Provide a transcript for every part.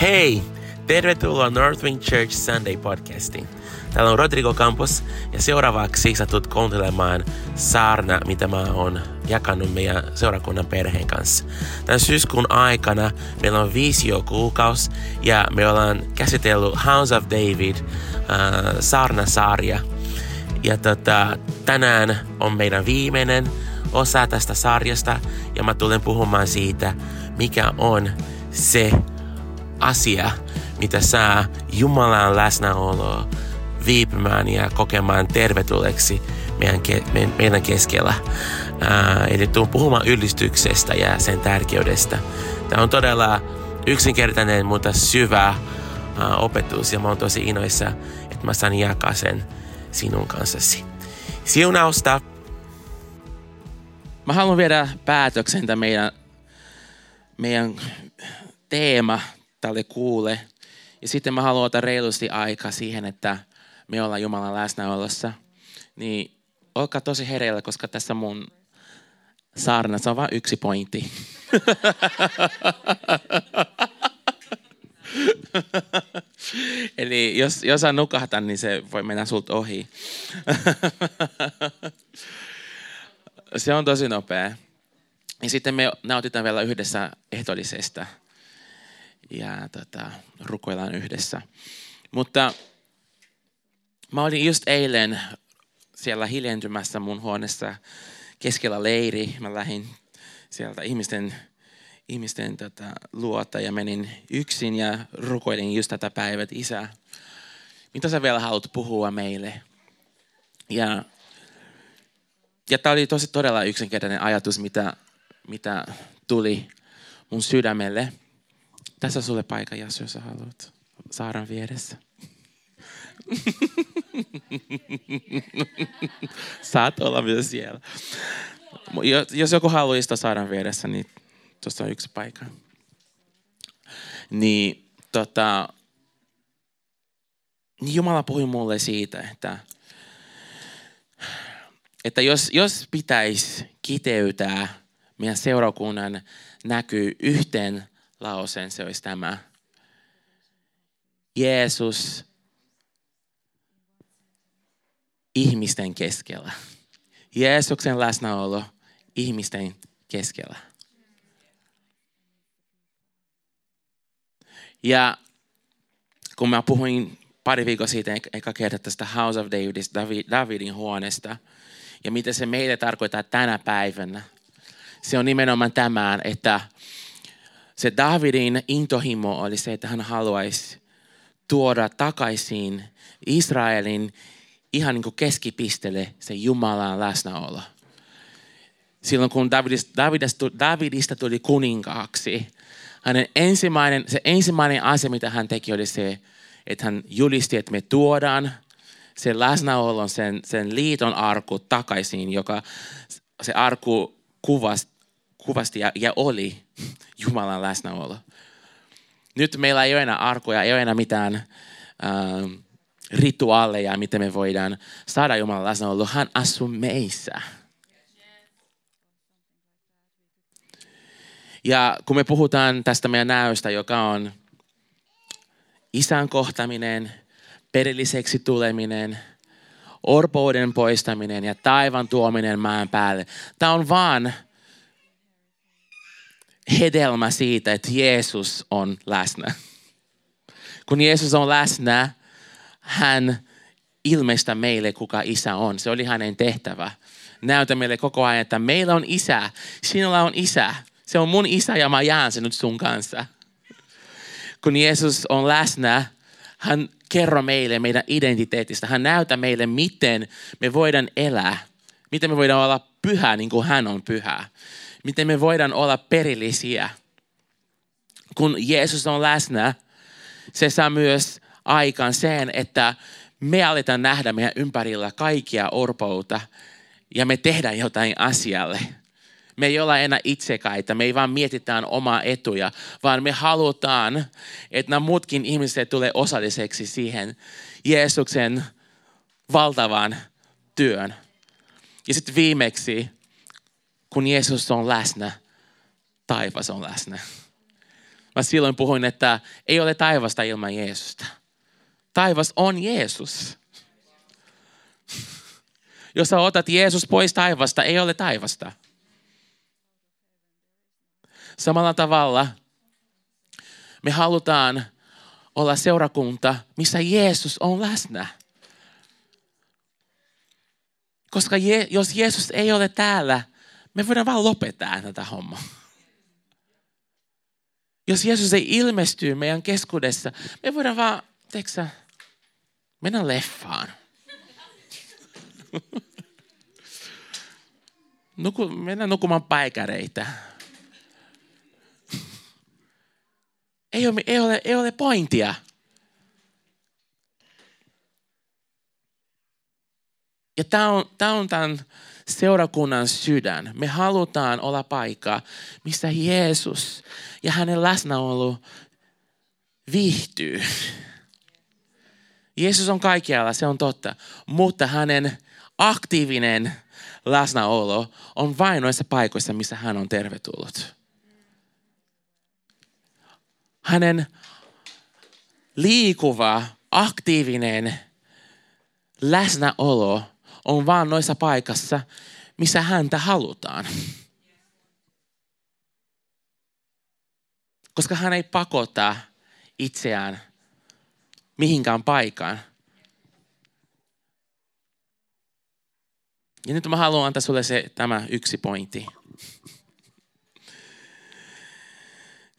Hei! Tervetuloa Northwind Church Sunday podcastiin. Täällä on Rodrigo Campos ja seuraavaksi sä tulet kuuntelemaan saarna, mitä mä oon jakanut meidän seurakunnan perheen kanssa. Tämän syyskuun aikana meillä on visio kuukaus ja me ollaan käsitellyt House of David äh, saarnasarja. Ja tota, tänään on meidän viimeinen osa tästä sarjasta ja mä tulen puhumaan siitä, mikä on se asia, mitä saa Jumalan läsnäoloa viipymään ja kokemaan tervetulleeksi meidän, me, meidän keskellä. Ää, eli tuun puhumaan ylistyksestä ja sen tärkeydestä. Tämä on todella yksinkertainen, mutta syvä ää, opetus ja mä oon tosi innoissa, että mä saan jakaa sen sinun kanssasi. Siunausta! Mä haluan viedä päätöksen tämän meidän, meidän teema tälle kuule. Ja sitten mä haluan ottaa reilusti aika siihen, että me ollaan Jumalan läsnäolossa. Niin olkaa tosi hereillä, koska tässä mun saarnassa on vain yksi pointti. Eli jos, jos sä nukahtan, niin se voi mennä sulta ohi. se on tosi nopea. Ja sitten me nautitaan vielä yhdessä ehdollisesta ja tota, rukoillaan yhdessä. Mutta mä olin just eilen siellä hiljentymässä mun huoneessa keskellä leiri. Mä lähdin sieltä ihmisten, ihmisten tota, luota ja menin yksin ja rukoilin just tätä päivät isä, mitä sä vielä haluat puhua meille? Ja, ja tämä oli tosi todella yksinkertainen ajatus, mitä, mitä tuli mun sydämelle. Tässä sulle paikka, jos sä haluat. Saaran vieressä. Saat olla myös siellä. Jos joku haluaa istua Saaran vieressä, niin tuossa on yksi paikka. Niin, tota, niin Jumala puhui mulle siitä, että, että jos, jos pitäisi kiteytää meidän seurakunnan näkyy yhteen lauseen, se olisi tämä. Jeesus ihmisten keskellä. Jeesuksen läsnäolo ihmisten keskellä. Ja kun mä puhuin pari viikkoa siitä eka kertaa tästä House of Davidista, Davidin huoneesta, ja mitä se meille tarkoittaa tänä päivänä, se on nimenomaan tämän, että se Davidin intohimo oli se, että hän haluaisi tuoda takaisin Israelin ihan niin kuin keskipistelle se Jumalan läsnäolo. Silloin kun Davidista, Davidista tuli kuninkaaksi, hänen ensimmäinen, se ensimmäinen asia, mitä hän teki, oli se, että hän julisti, että me tuodaan sen läsnäolon, sen, sen liiton arku takaisin, joka se arku kuvasti, kuvasti ja, ja oli Jumalan läsnäolo. Nyt meillä ei ole enää arkoja, ei ole enää mitään ähm, rituaaleja, miten me voidaan saada Jumalan läsnäolo. Hän asuu meissä. Ja kun me puhutaan tästä meidän näystä, joka on isän kohtaminen, perilliseksi tuleminen, orpouden poistaminen ja taivan tuominen maan päälle. Tämä on vaan hedelmä siitä, että Jeesus on läsnä. Kun Jeesus on läsnä, hän ilmeistä meille, kuka isä on. Se oli hänen tehtävä. Näytä meille koko ajan, että meillä on isä, sinulla on isä. Se on mun isä ja mä jään sen nyt sun kanssa. Kun Jeesus on läsnä, hän kerro meille meidän identiteetistä. Hän näytä meille, miten me voidaan elää. Miten me voidaan olla pyhä niin kuin hän on pyhä miten me voidaan olla perillisiä. Kun Jeesus on läsnä, se saa myös aikaan sen, että me aletaan nähdä meidän ympärillä kaikkia orpouta ja me tehdään jotain asialle. Me ei olla enää itsekaita, me ei vaan mietitään omaa etuja, vaan me halutaan, että nämä muutkin ihmiset tulee osalliseksi siihen Jeesuksen valtavan työn. Ja sitten viimeksi kun Jeesus on läsnä, taivas on läsnä. Mä silloin puhuin, että ei ole taivasta ilman Jeesusta. Taivas on Jeesus. Jos sä otat Jeesus pois taivasta, ei ole taivasta. Samalla tavalla me halutaan olla seurakunta, missä Jeesus on läsnä. Koska je, jos Jeesus ei ole täällä, me voidaan vaan lopettaa tätä hommaa. Jos Jeesus ei ilmesty meidän keskuudessa, me voidaan vaan, teksä, mennä leffaan. Nuku, mennään nukumaan päikäreitä. Ei ole, ei ole, ei ole pointia. Ja tämä on, tämä on tämän seurakunnan sydän. Me halutaan olla paikka, missä Jeesus ja hänen läsnäolo viihtyy. Jeesus on kaikkialla, se on totta. Mutta hänen aktiivinen läsnäolo on vain noissa paikoissa, missä hän on tervetullut. Hänen liikuva, aktiivinen läsnäolo on vain noissa paikassa, missä häntä halutaan. Koska hän ei pakota itseään mihinkään paikkaan. Ja nyt mä haluan antaa sulle se, tämä yksi pointti.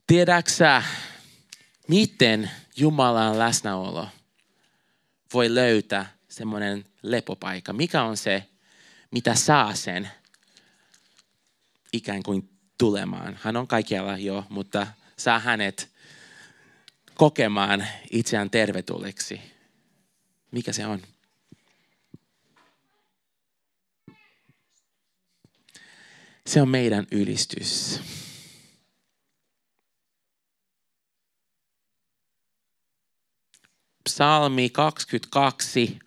Tiedäksä, miten Jumalan läsnäolo voi löytää semmoinen lepopaikka? Mikä on se, mitä saa sen ikään kuin tulemaan? Hän on kaikkialla jo, mutta saa hänet kokemaan itseään tervetulleeksi. Mikä se on? Se on meidän ylistys. Psalmi 22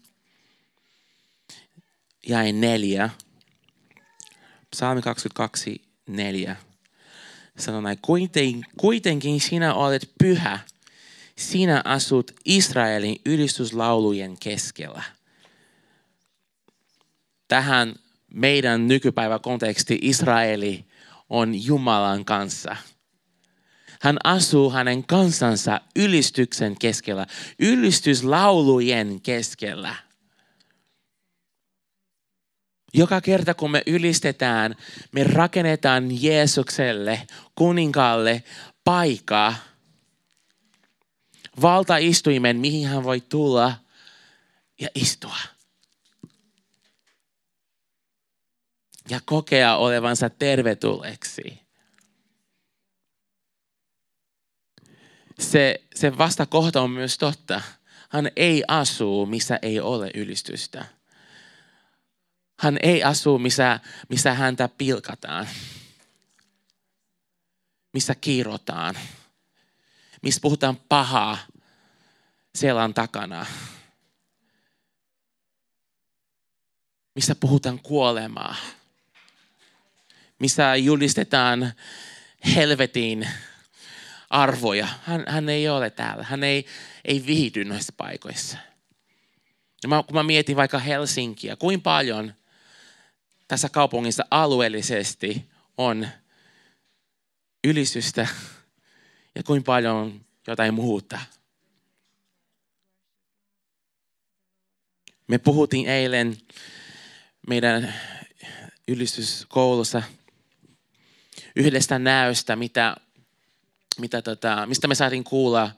jäi neljä. Psalmi 22, neljä. Sano näin, kuitenkin, kuitenkin sinä olet pyhä. Sinä asut Israelin ylistyslaulujen keskellä. Tähän meidän nykypäivä konteksti Israeli on Jumalan kanssa. Hän asuu hänen kansansa ylistyksen keskellä, ylistyslaulujen keskellä. Joka kerta kun me ylistetään, me rakennetaan Jeesukselle, kuninkaalle, paikkaa, valtaistuimen, mihin hän voi tulla ja istua. Ja kokea olevansa tervetulleeksi. Se, se vastakohta on myös totta. Hän ei asu, missä ei ole ylistystä hän ei asu, missä, missä häntä pilkataan. Missä kiirotaan. Missä puhutaan pahaa selän takana. Missä puhutaan kuolemaa. Missä julistetaan helvetin arvoja. Hän, hän ei ole täällä. Hän ei, ei viihdy noissa paikoissa. Ja mä, kun mä mietin vaikka Helsinkiä, kuinka paljon tässä kaupungissa alueellisesti on ylistystä ja kuinka paljon on jotain muuta. Me puhuttiin eilen meidän ylistyskoulussa yhdestä näöstä, mitä, mitä tota, mistä me saatiin kuulla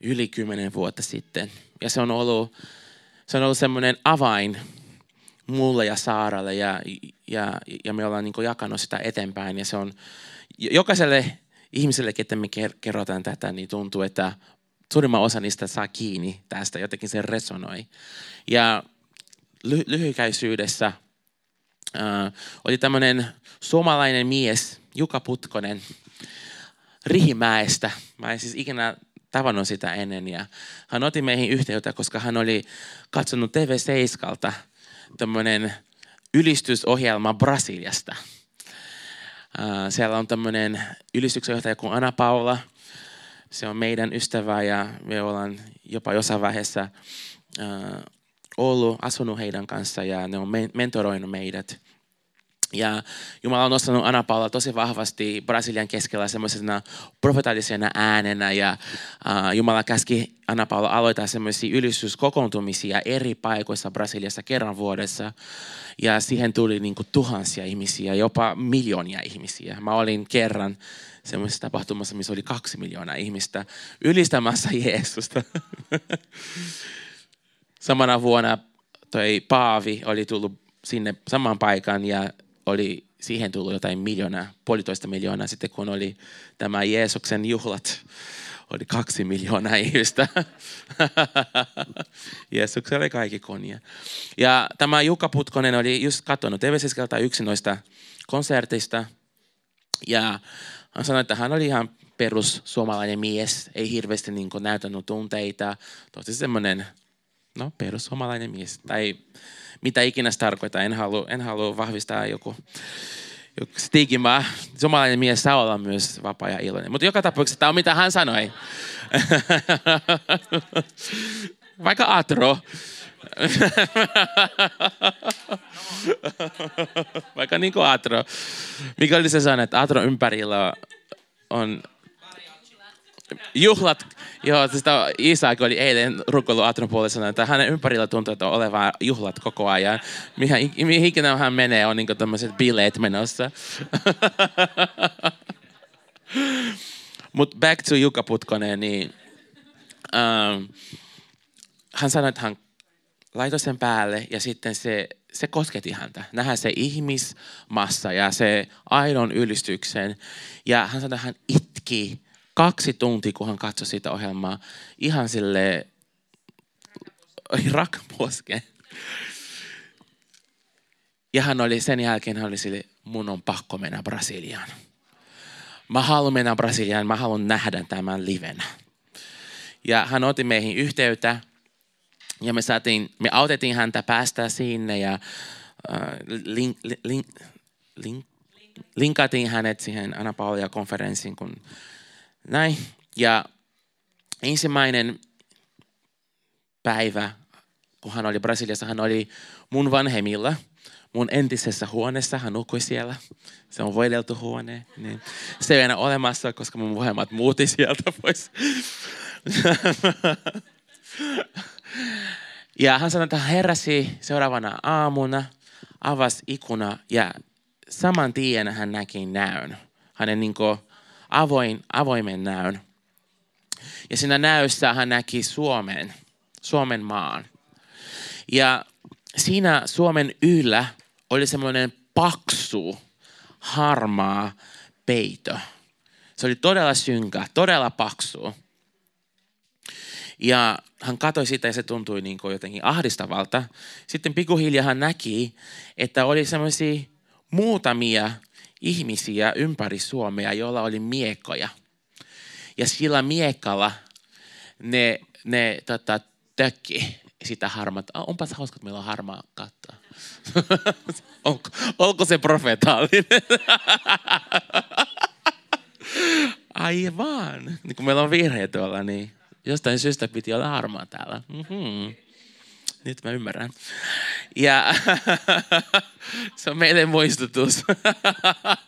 yli kymmenen vuotta sitten. Ja se on ollut, se on ollut semmoinen avain mulle ja Saaralle ja, ja, ja me ollaan niin jakanut sitä eteenpäin. Ja se on jokaiselle ihmiselle, ketä me kerrotaan tätä, niin tuntuu, että suurimman osa niistä saa kiinni tästä, jotenkin se resonoi. Ja ly- lyhykäisyydessä äh, oli tämmöinen suomalainen mies, Juka Putkonen, Rihimäestä. Mä en siis ikinä tavannut sitä ennen ja hän otti meihin yhteyttä, koska hän oli katsonut TV7 tämmöinen ylistysohjelma Brasiliasta. Siellä on tämmöinen ylistyksenjohtaja kuin Ana Paula. se on meidän ystävä ja me ollaan jopa jossain vaiheessa ollut, asunut heidän kanssa ja ne on mentoroinut meidät. Ja Jumala on nostanut Ana Paula tosi vahvasti Brasilian keskellä semmoisena profetaalisena äänenä ja uh, Jumala käski Ana Paula aloittaa semmoisia ylistyskokoontumisia eri paikoissa Brasiliassa kerran vuodessa. Ja siihen tuli niin kuin tuhansia ihmisiä, jopa miljoonia ihmisiä. Mä olin kerran semmoisessa tapahtumassa, missä oli kaksi miljoonaa ihmistä ylistämässä Jeesusta. Samana vuonna toi Paavi oli tullut sinne samaan paikan ja oli siihen tullut jotain miljoonaa, puolitoista miljoonaa sitten kun oli tämä Jeesuksen juhlat. Oli kaksi miljoonaa ihmistä. Jeesukselle kaikki konia. Ja tämä Jukka Putkonen oli just katsonut TV-siskeltä yksi noista konsertista. Ja hän sanoi, että hän oli ihan perus suomalainen mies, ei hirveästi niin näytänyt tunteita. Tosi semmoinen, no perus suomalainen mies. Tai mitä ikinä se tarkoittaa. En halua, en halua vahvistaa joku, joku stigma. Suomalainen mies saa olla myös vapaa ja iloinen. Mutta joka tapauksessa tämä on mitä hän sanoi. Vaikka Atro. Vaikka niin kuin Atro. Mikä oli se sana, että Atro ympärillä on juhlat, joo, siis Isak oli eilen rukoillut Atron puolella että hänen ympärillä tuntuu, että on oleva juhlat koko ajan. Mihin, mihin ikinä hän menee, on niin tämmöiset bileet menossa. Mutta back to Jukka Putkonen, niin um, hän sanoi, että hän laitoi sen päälle ja sitten se, se kosketti häntä. Nähdään se ihmismassa ja se aidon ylistyksen. Ja hän sanoi, että hän itki kaksi tuntia, kun hän katsoi sitä ohjelmaa, ihan sille rakpuoskeen. Ja hän oli, sen jälkeen hän oli sille, mun on pakko mennä Brasiliaan. Mä haluan mennä Brasiliaan, mä haluan nähdä tämän livenä. Ja hän otti meihin yhteyttä ja me, saatiin, me autettiin häntä päästä sinne ja äh, link, link, link, linkatiin hänet siihen Anna Paulia konferenssiin, kun näin. Ja ensimmäinen päivä, kun hän oli Brasiliassa, hän oli mun vanhemmilla, mun entisessä huoneessa, hän nukkui siellä. Se on voideltu huone. Niin. Se ei enää olemassa, koska mun vanhemmat muutti sieltä pois. ja hän sanoi, että hän heräsi seuraavana aamuna, avasi ikuna ja saman tien hän näki näön. Hänen niin kuin, avoin, avoimen näön. Ja siinä näyssä hän näki Suomen, Suomen maan. Ja siinä Suomen yllä oli semmoinen paksu, harmaa peito. Se oli todella synkä, todella paksu. Ja hän katsoi sitä ja se tuntui niin kuin jotenkin ahdistavalta. Sitten pikkuhiljaa hän näki, että oli semmoisia muutamia ihmisiä ympäri Suomea, joilla oli miekkoja. Ja sillä miekalla ne, ne tota, tökki sitä harmaata. Onpas hauska, että meillä on harmaa katto. onko, onko se profetaalinen? Aivan. Niin kun meillä on virhe tuolla, niin jostain syystä piti olla harmaa täällä. Mm-hmm. Nyt mä ymmärrän. Ja se on meille muistutus.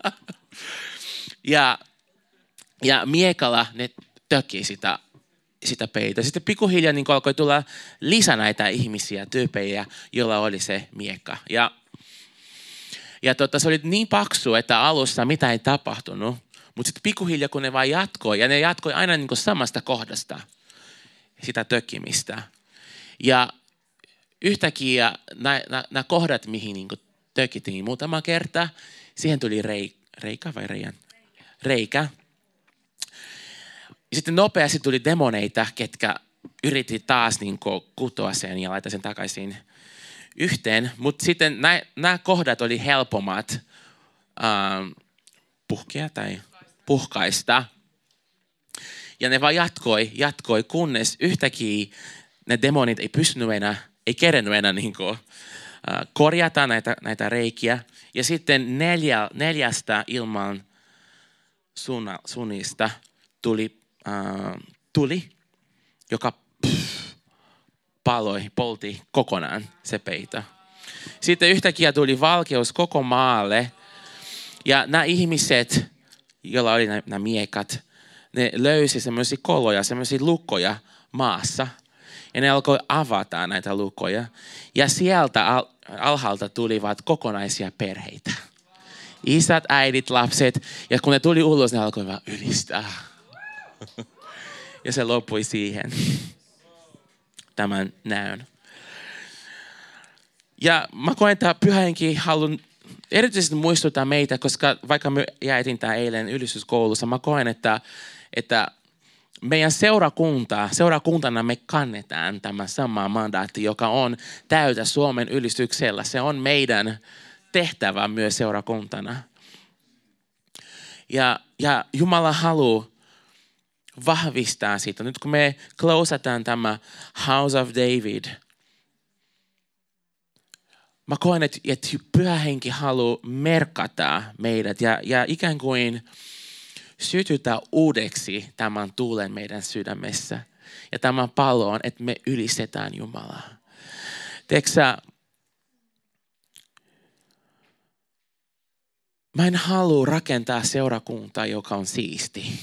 ja, ja miekalla ne töki sitä, sitä peitä. Sitten pikkuhiljaa niin alkoi tulla lisää näitä ihmisiä, tyypejä, joilla oli se miekka. Ja, ja tota, se oli niin paksu, että alussa mitä ei tapahtunut. Mutta sitten pikkuhiljaa, kun ne vaan jatkoi, ja ne jatkoi aina niin samasta kohdasta, sitä tökimistä. Ja yhtäkkiä nämä kohdat, mihin niin tökitin muutama kerta, siihen tuli rei, reikä vai reijän? Reikä. Ja sitten nopeasti tuli demoneita, ketkä yritti taas niin kutoa sen ja laittaa sen takaisin yhteen. Mutta sitten nämä kohdat oli helpommat ähm, puhkea tai puhkaista. Ja ne vaan jatkoi, jatkoi, kunnes yhtäkkiä ne demonit ei pystynyt enää ei kerennyt enää niin kuin, korjata näitä, näitä reikiä. Ja sitten neljä, neljästä ilman suna, sunista tuli äh, tuli, joka pff, paloi, polti kokonaan se peito. Sitten yhtäkkiä tuli valkeus koko maalle ja nämä ihmiset, joilla oli nämä miekat, ne löysi semmoisia koloja, semmoisia lukkoja maassa. Ja ne alkoi avata näitä lukkoja. Ja sieltä al- alhaalta tulivat kokonaisia perheitä. Isät, äidit, lapset. Ja kun ne tuli ulos, ne alkoi vaan ylistää. ja se loppui siihen. Tämän näyn. Ja mä koen, että pyhähenki haluan erityisesti muistuttaa meitä, koska vaikka me jäitin tämä eilen ylistyskoulussa, mä koen, että, että meidän seurakunta, seurakuntana me kannetaan tämä sama mandaatti, joka on täytä Suomen ylistyksellä. Se on meidän tehtävä myös seurakuntana. Ja, ja Jumala haluaa vahvistaa sitä. Nyt kun me closeataan tämä House of David – mä koen, että, että pyhä henki haluaa merkata meidät ja, ja ikään kuin sytytä uudeksi tämän tuulen meidän sydämessä. Ja tämän palon, että me ylistetään Jumalaa. Teeksä, mä en halua rakentaa seurakuntaa, joka on siisti.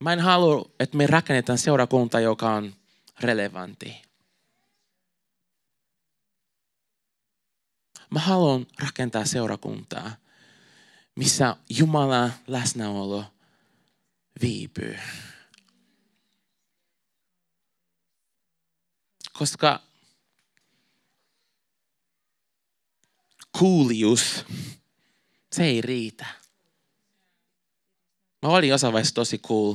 Mä en halua, että me rakennetaan seurakuntaa, joka on relevantti. Mä haluan rakentaa seurakuntaa, missä Jumalan läsnäolo viipyy. Koska kuulius, se ei riitä. Mä olin jossain tosi cool.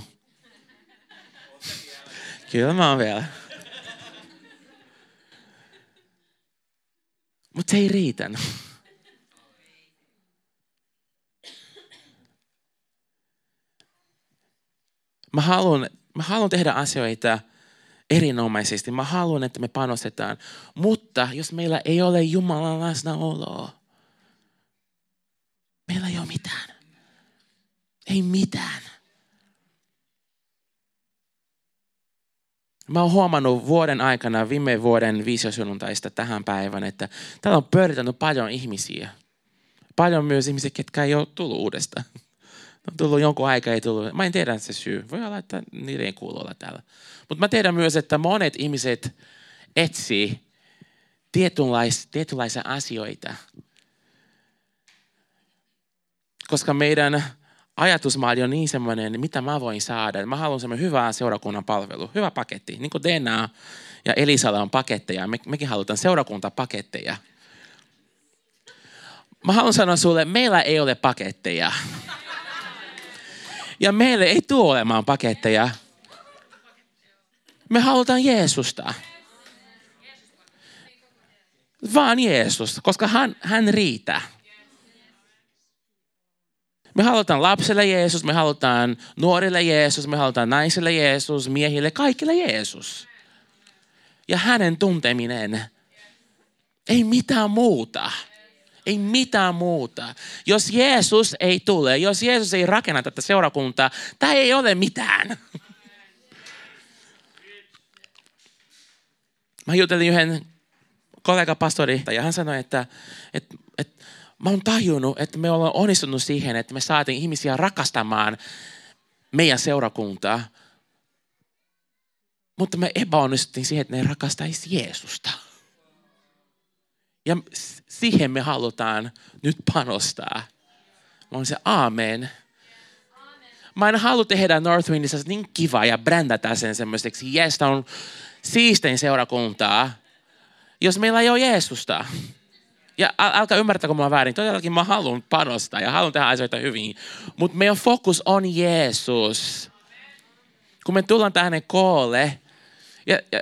Kyllä mä oon vielä. Mutta se ei riitä. Mä haluan, mä haluan tehdä asioita erinomaisesti. Mä haluan, että me panostetaan. Mutta jos meillä ei ole Jumalan läsnäoloa, meillä ei ole mitään. Ei mitään. Mä oon huomannut vuoden aikana, viime vuoden viisiosunnuntaista tähän päivään, että täällä on pyöritänyt paljon ihmisiä. Paljon myös ihmisiä, ketkä ei ole tullut uudestaan. On tullut jonkun aikaa, ei tullut. Mä en tiedä se syy. Voi olla, että niiden ei kuulu olla täällä. Mutta mä tiedän myös, että monet ihmiset etsii tietynlais, tietynlaisia asioita. Koska meidän ajatusmalli on niin semmoinen, mitä mä voin saada. Mä haluan semmoinen hyvää seurakunnan palvelu, hyvä paketti. Niin kuin DNA ja Elisalla on paketteja, me, mekin halutaan seurakuntapaketteja. Mä haluan sanoa sulle, meillä ei ole paketteja. Ja meille ei tule olemaan paketteja. Me halutaan Jeesusta. Vaan Jeesus, koska hän, hän riittää. Me halutaan lapselle Jeesus, me halutaan nuorille Jeesus, me halutaan naisille Jeesus, miehille, kaikille Jeesus. Ja hänen tunteminen. Ei mitään muuta. Ei mitään muuta. Jos Jeesus ei tule, jos Jeesus ei rakenna tätä seurakuntaa, tämä ei ole mitään. Mä jutelin yhden kollegapastori, ja hän sanoi, että, että, että mä oon tajunnut, että me ollaan onnistunut siihen, että me saatiin ihmisiä rakastamaan meidän seurakuntaa. Mutta me epäonnistuttiin siihen, että ne rakastaisi Jeesusta. Ja siihen me halutaan nyt panostaa. Mä oon se aamen. Mä en halua tehdä Northwindissa niin kiva ja brändätä sen semmoiseksi, jes, on siistein seurakuntaa, jos meillä ei ole Jeesusta. Ja älkää ymmärtäkö mua väärin. Todellakin mä haluan panostaa ja haluan tehdä asioita hyvin. Mutta meidän fokus on Jeesus. Kun me tullaan tähän koolle, ja, ja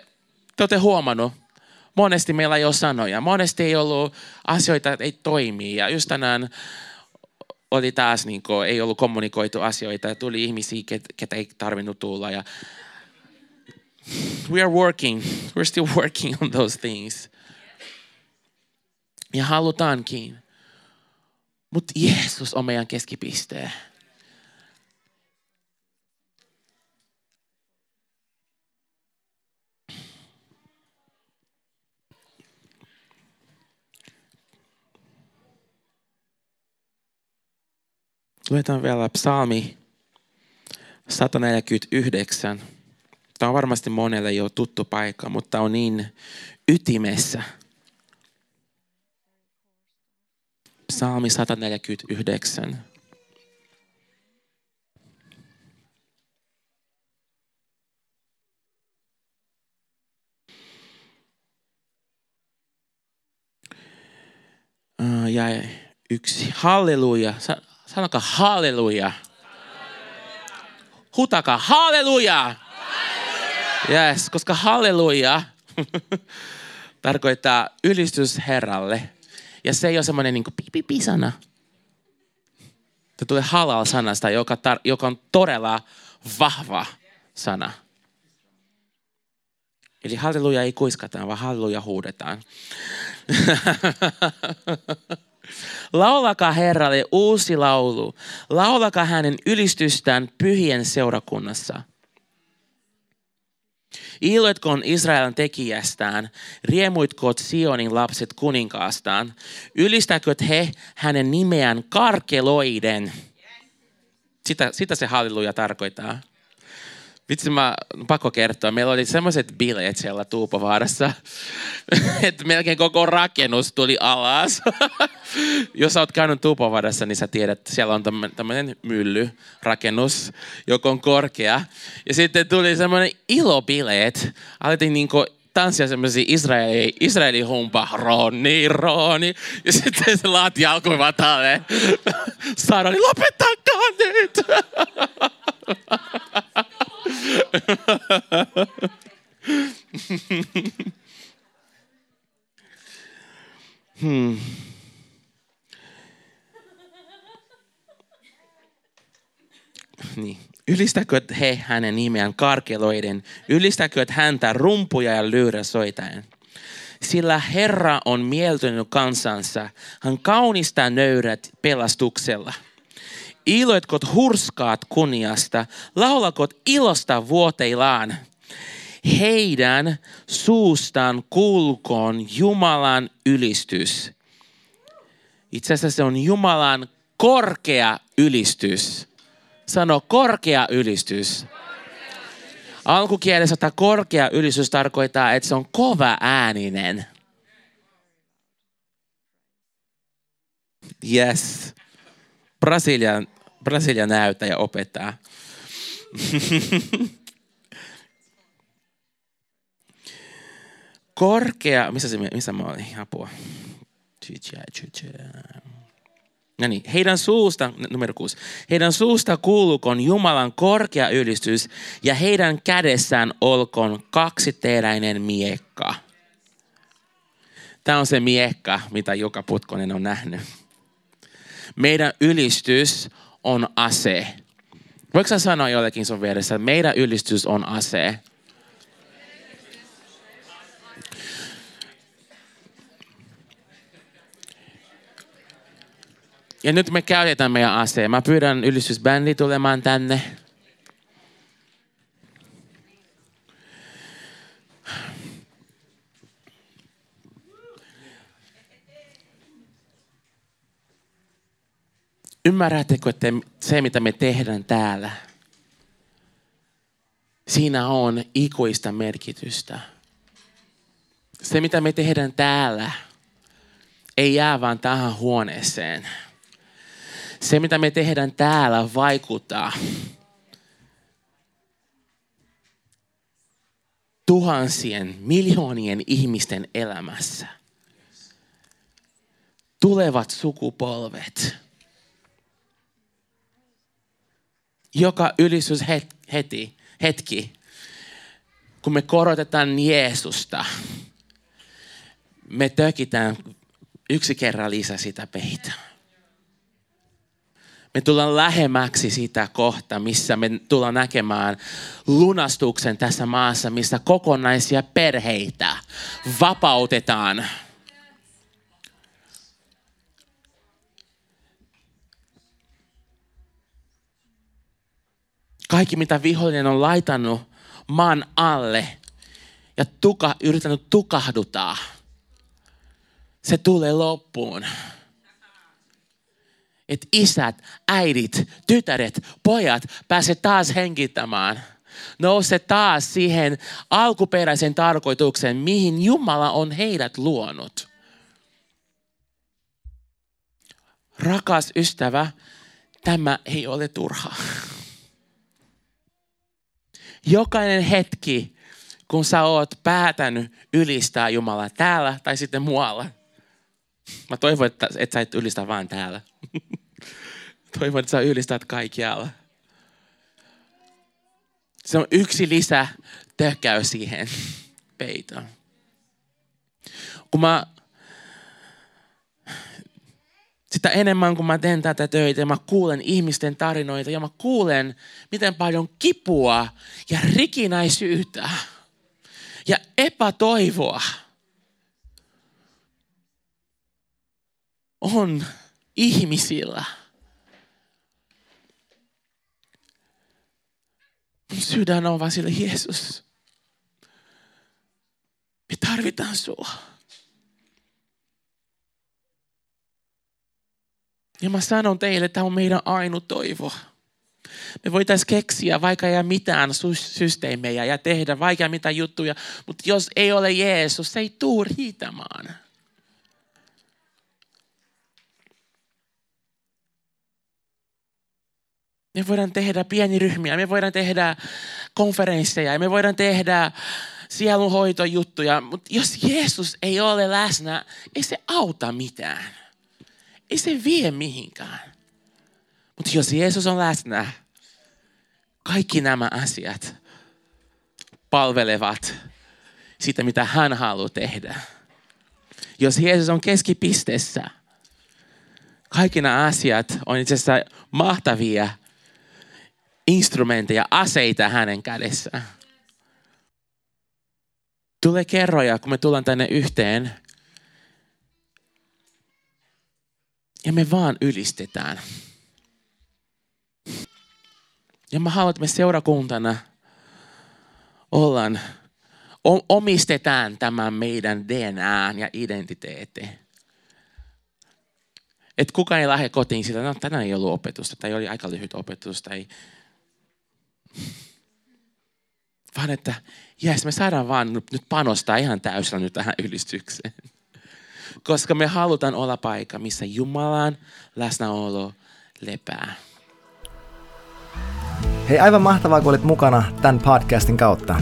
te olette huomannut, monesti meillä ei ole sanoja. Monesti ei ollut asioita, ei toimi. Ja just tänään oli taas, niin kuin, ei ollut kommunikoitu asioita. Ja tuli ihmisiä, ketä ei tarvinnut tulla. Ja we are working. We're still working on those things. Ja halutaankin. Mutta Jeesus on meidän keskipisteen. Luetaan vielä psalmi 149. Tämä on varmasti monelle jo tuttu paikka, mutta on niin ytimessä. Psalmi 149. Ja yksi. Halleluja. Sanokaa halleluja. Hutakaa halleluja. Yes, koska halleluja tarkoittaa ylistys Herralle. Ja se ei ole semmoinen niin pipipi-sana. Se tulee halal-sanasta, joka, tar- joka on todella vahva sana. Eli halleluja ei kuiskata, vaan halleluja huudetaan. Laulakaa Herralle uusi laulu. Laulakaa hänen ylistystään pyhien seurakunnassa. Iloitkoon Israelin tekijästään, riemuitkoot Sionin lapset kuninkaastaan, ylistäköt he hänen nimeään karkeloiden. Sitä, sitä se halleluja tarkoittaa. Vitsi, mä pakko kertoa. Meillä oli semmoiset bileet siellä Tuupovaarassa, että melkein koko rakennus tuli alas. Jos sä oot käynyt Tuupovaarassa, niin sä tiedät, että siellä on tämmöinen mylly, rakennus, joka on korkea. Ja sitten tuli semmoinen ilobileet. Alettiin niinku tanssia semmoisia Israeli, Israeli humpa, Roni, Roni. Ja sitten se laati alkoi vaan tälleen. Saara oli, lopettakaa nyt! Hmm. Niin. Ylistäkö he hänen nimeään karkeloiden? Ylistäkö häntä rumpuja ja lyyrä soitaen? Sillä Herra on mieltynyt kansansa. Hän kaunistaa nöyrät pelastuksella – Iloitkot hurskaat kunniasta, laulakot ilosta vuoteillaan. Heidän suustaan kulkoon Jumalan ylistys. Itse asiassa se on Jumalan korkea ylistys. Sano korkea ylistys. Alkukielessä tämä korkea ylistys tarkoittaa, että se on kova ääninen. Yes. Brasilian, Brasilian näyttäjä opettaa. Korkea, missä, se, missä mä olin? Apua. No niin, heidän suusta, numero kuusi, heidän suusta kuulukon Jumalan korkea ylistys ja heidän kädessään olkoon kaksiteräinen miekka. Tämä on se miekka, mitä joka putkonen on nähnyt. Meidän ylistys on ase. Voiko sä sanoa jollekin sun vieressä, että meidän ylistys on ase? Ja nyt me käytetään meidän ase. Mä pyydän ylistysbändi tulemaan tänne. Ymmärrättekö, että se mitä me tehdään täällä, siinä on ikuista merkitystä. Se mitä me tehdään täällä, ei jää vaan tähän huoneeseen. Se mitä me tehdään täällä vaikuttaa tuhansien, miljoonien ihmisten elämässä. Tulevat sukupolvet joka ylistys heti, hetki, kun me korotetaan Jeesusta, me tökitään yksi kerran lisää sitä peitä. Me tullaan lähemmäksi sitä kohta, missä me tullaan näkemään lunastuksen tässä maassa, missä kokonaisia perheitä vapautetaan. Kaikki, mitä vihollinen on laitanut maan alle ja tuka, yrittänyt tukahduttaa, se tulee loppuun. Että isät, äidit, tytäret, pojat pääse taas hengittämään. Nouse taas siihen alkuperäisen tarkoitukseen, mihin Jumala on heidät luonut. Rakas ystävä, tämä ei ole turha. Jokainen hetki, kun sä oot päätänyt ylistää Jumalaa täällä tai sitten muualla. Mä toivon, että, että sä et ylistä vaan täällä. toivon, että sä ylistät kaikkialla. Se on yksi lisä tökkäys siihen peitoon. Kun mä sitä enemmän kun mä teen tätä töitä ja mä kuulen ihmisten tarinoita ja mä kuulen, miten paljon kipua ja rikinäisyyttä ja epätoivoa on ihmisillä. Mun sydän on vaan sille Jeesus. Me tarvitaan sua. Ja mä sanon teille, että tämä on meidän ainut toivo. Me voitaisiin keksiä vaikka ja mitään systeemejä ja tehdä vaikka mitä juttuja, mutta jos ei ole Jeesus, se ei tuu riitämään. Me voidaan tehdä pieniryhmiä, me voidaan tehdä konferensseja, me voidaan tehdä sielunhoitojuttuja, mutta jos Jeesus ei ole läsnä, ei se auta mitään ei se vie mihinkään. Mutta jos Jeesus on läsnä, kaikki nämä asiat palvelevat sitä, mitä hän haluaa tehdä. Jos Jeesus on keskipisteessä, kaikki nämä asiat on itse asiassa mahtavia instrumentteja, aseita hänen kädessään. Tule kerroja, kun me tullaan tänne yhteen, Ja me vaan ylistetään. Ja mä haluan, että me seurakuntana ollaan, omistetaan tämän meidän DNA ja identiteetti. Että kukaan ei lähde kotiin sillä, no tänään ei ollut opetusta, tai oli aika lyhyt opetus, tai... Vaan että, jes, me saadaan vaan nyt panostaa ihan täysillä nyt tähän ylistykseen koska me halutaan olla paikka, missä Jumalan läsnäolo lepää. Hei, aivan mahtavaa, kun olit mukana tämän podcastin kautta.